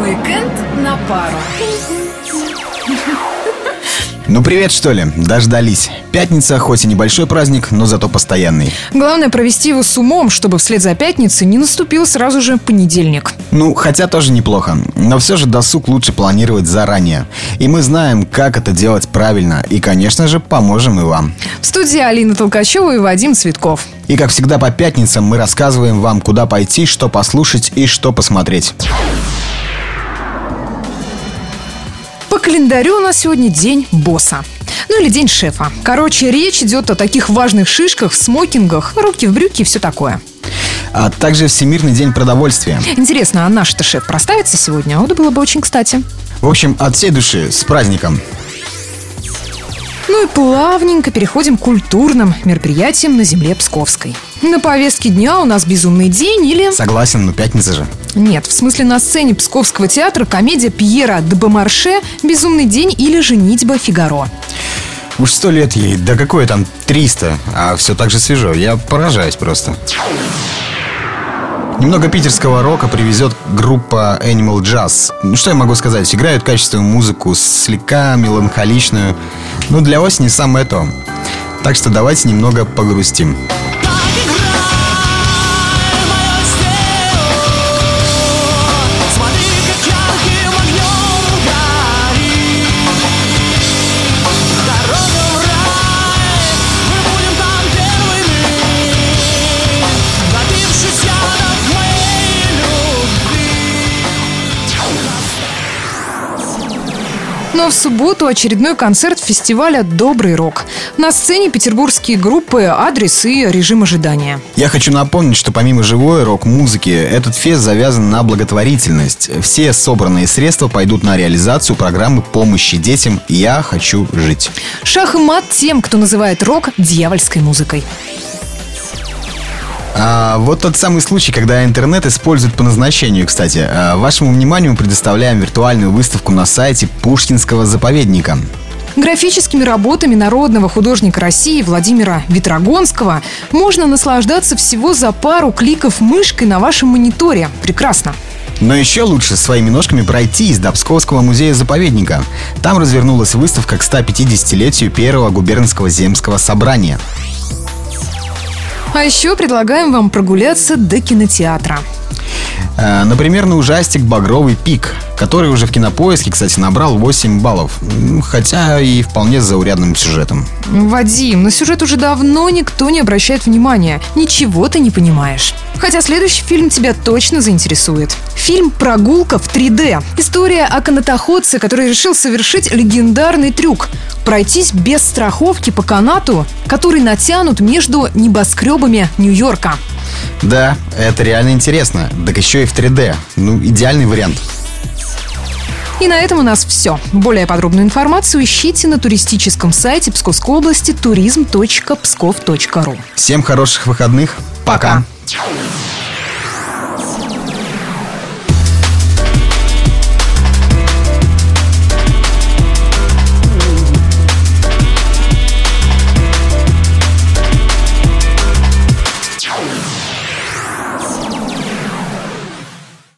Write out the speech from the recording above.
Уикенд на пару. Ну привет, что ли? Дождались. Пятница, хоть и небольшой праздник, но зато постоянный. Главное провести его с умом, чтобы вслед за пятницей не наступил сразу же понедельник. Ну, хотя тоже неплохо. Но все же досуг лучше планировать заранее. И мы знаем, как это делать правильно. И, конечно же, поможем и вам. В студии Алина Толкачева и Вадим Цветков. И как всегда по пятницам мы рассказываем вам, куда пойти, что послушать и что посмотреть. Календарю у нас сегодня день босса. Ну или день шефа. Короче, речь идет о таких важных шишках, смокингах, руки в брюки и все такое. А также Всемирный день продовольствия. Интересно, а наш-то шеф проставится сегодня? Вот было бы очень кстати. В общем, от всей души, с праздником. Ну и плавненько переходим к культурным мероприятиям на земле Псковской. На повестке дня у нас «Безумный день» или... Согласен, но пятница же. Нет, в смысле на сцене Псковского театра комедия Пьера де Бомарше «Безумный день» или «Женитьба Фигаро». Уж сто лет ей, да какое там 300, а все так же свежо. Я поражаюсь просто. Немного питерского рока привезет группа Animal Jazz. Ну, что я могу сказать? Играют качественную музыку, слегка меланхоличную. Ну, для осени самое то. Так что давайте немного погрустим. Но в субботу очередной концерт фестиваля «Добрый рок». На сцене петербургские группы «Адрес» и «Режим ожидания». Я хочу напомнить, что помимо живой рок-музыки, этот фест завязан на благотворительность. Все собранные средства пойдут на реализацию программы помощи детям «Я хочу жить». Шах и мат тем, кто называет рок дьявольской музыкой. А, вот тот самый случай, когда интернет используют по назначению, кстати. А, вашему вниманию мы предоставляем виртуальную выставку на сайте Пушкинского заповедника. Графическими работами народного художника России Владимира Ветрогонского можно наслаждаться всего за пару кликов мышкой на вашем мониторе. Прекрасно. Но еще лучше своими ножками пройти из Добсковского музея-заповедника. Там развернулась выставка к 150-летию первого губернского земского собрания. А еще предлагаем вам прогуляться до кинотеатра. Э, Например, на ужастик «Багровый пик», который уже в кинопоиске, кстати, набрал 8 баллов. Хотя и вполне с заурядным сюжетом. Вадим, на сюжет уже давно никто не обращает внимания. Ничего ты не понимаешь. Хотя следующий фильм тебя точно заинтересует. Фильм «Прогулка в 3D». История о канатоходце, который решил совершить легендарный трюк – пройтись без страховки по канату, который натянут между небоскребами Нью-Йорка. Да, это реально интересно. Так еще и в 3D. Ну, идеальный вариант. И на этом у нас все. Более подробную информацию ищите на туристическом сайте Псковской области turism.pskov.ru. Всем хороших выходных. Пока. Пока.